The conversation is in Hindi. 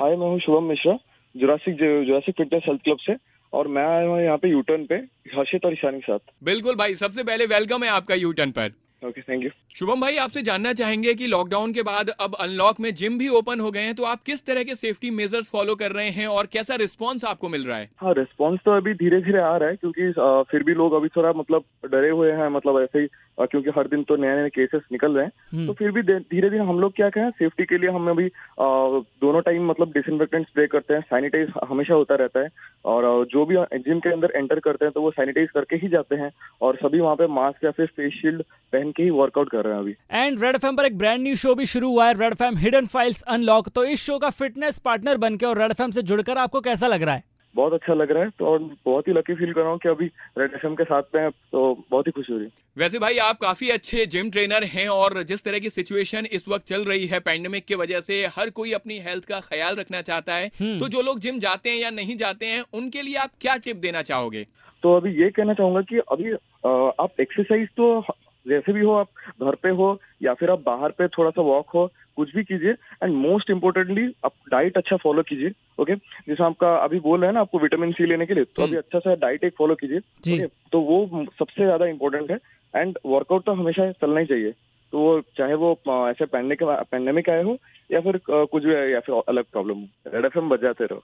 हाय, मैं हूँ Shubham Mishra Jurassic Jurassic Fitness Health Club से, और मैं आया हूँ यहाँ पे यूटर्न पे, हर्षित और ईशान के साथ। बिल्कुल भाई, सबसे पहले वेलकम है आपका यूटर्न पर। ओके थैंक यू शुभम भाई आपसे जानना चाहेंगे कि लॉकडाउन के बाद अब अनलॉक में जिम भी ओपन हो गए हैं तो आप किस तरह के सेफ्टी मेजर्स फॉलो कर रहे हैं और कैसा रिस्पांस आपको मिल रहा है? हाँ रिस्पांस तो अभी धीरे धीरे आ रहा है क्योंकि आ, फिर भी लोग अभी थोड़ा मतलब डरे हुए हैं मतलब ऐसे ही आ, क्योंकि हर दिन तो नए नए केसेस निकल रहे हैं। तो फिर भी धीरे धीरे हम लोग क्या कहें सेफ्टी के लिए हम अभी आ, दोनों टाइम मतलब डिसइनफेक्टेंट स्प्रे करते हैं सैनिटाइज हमेशा होता रहता है और जो भी जिम के अंदर एंटर करते हैं तो वो सैनिटाइज करके ही जाते हैं और सभी वहाँ पे मास्क या फिर फेस शील्ड पहन के ही वर्कआउट कर रहे हैं अभी। एंड रेड एफ़ पर एक ब्रांड न्यू शो भी शुरू हुआ है red F hidden files unlock तो इस शो का फिटनेस पार्टनर बनके और रेड एफ़ से जुड़कर आपको कैसा लग रहा है? बहुत अच्छा लग रहा है तो और बहुत ही लकी फील कर रहा हूँ कि अभी रेड एफ़ के साथ में तो बहुत ही खुशी हो रही है। वैसे भाई आप काफ़ी अच्छे जिम ट्रेनर हैं और जिस तरह की सिचुएशन इस वक्त चल रही है पैंडेमिक की वजह से हर कोई अपनी हेल्थ का ख्याल रखना चाहता है। तो जो लोग जिम जाते हैं या नहीं जाते हैं उनके लिए आप क्या टिप देना चाहोगे? तो अभी ये कहना चाहूँगा कि अभी आप एक्सरसाइज तो जैसे भी हो आप घर पे हो या फिर आप बाहर पे थोड़ा सा वॉक हो कुछ भी कीजिए एंड मोस्ट इम्पोर्टेंटली आप डाइट अच्छा फॉलो कीजिए ओके जैसे आपका अभी बोल रहे हैं ना आपको विटामिन सी लेने के लिए तो अभी अच्छा सा डाइट एक फॉलो कीजिए ओके तो वो सबसे ज़्यादा इम्पोर्टेंट है एंड वर्कआउट तो हमेशा चलना ही चाहिए। तो वो चाहे वो ऐसे पैंडेमिक आए हो या फिर कुछ भी या फिर अलग प्रॉब्लम हो। रेड एफ़ एम बजाते रहो।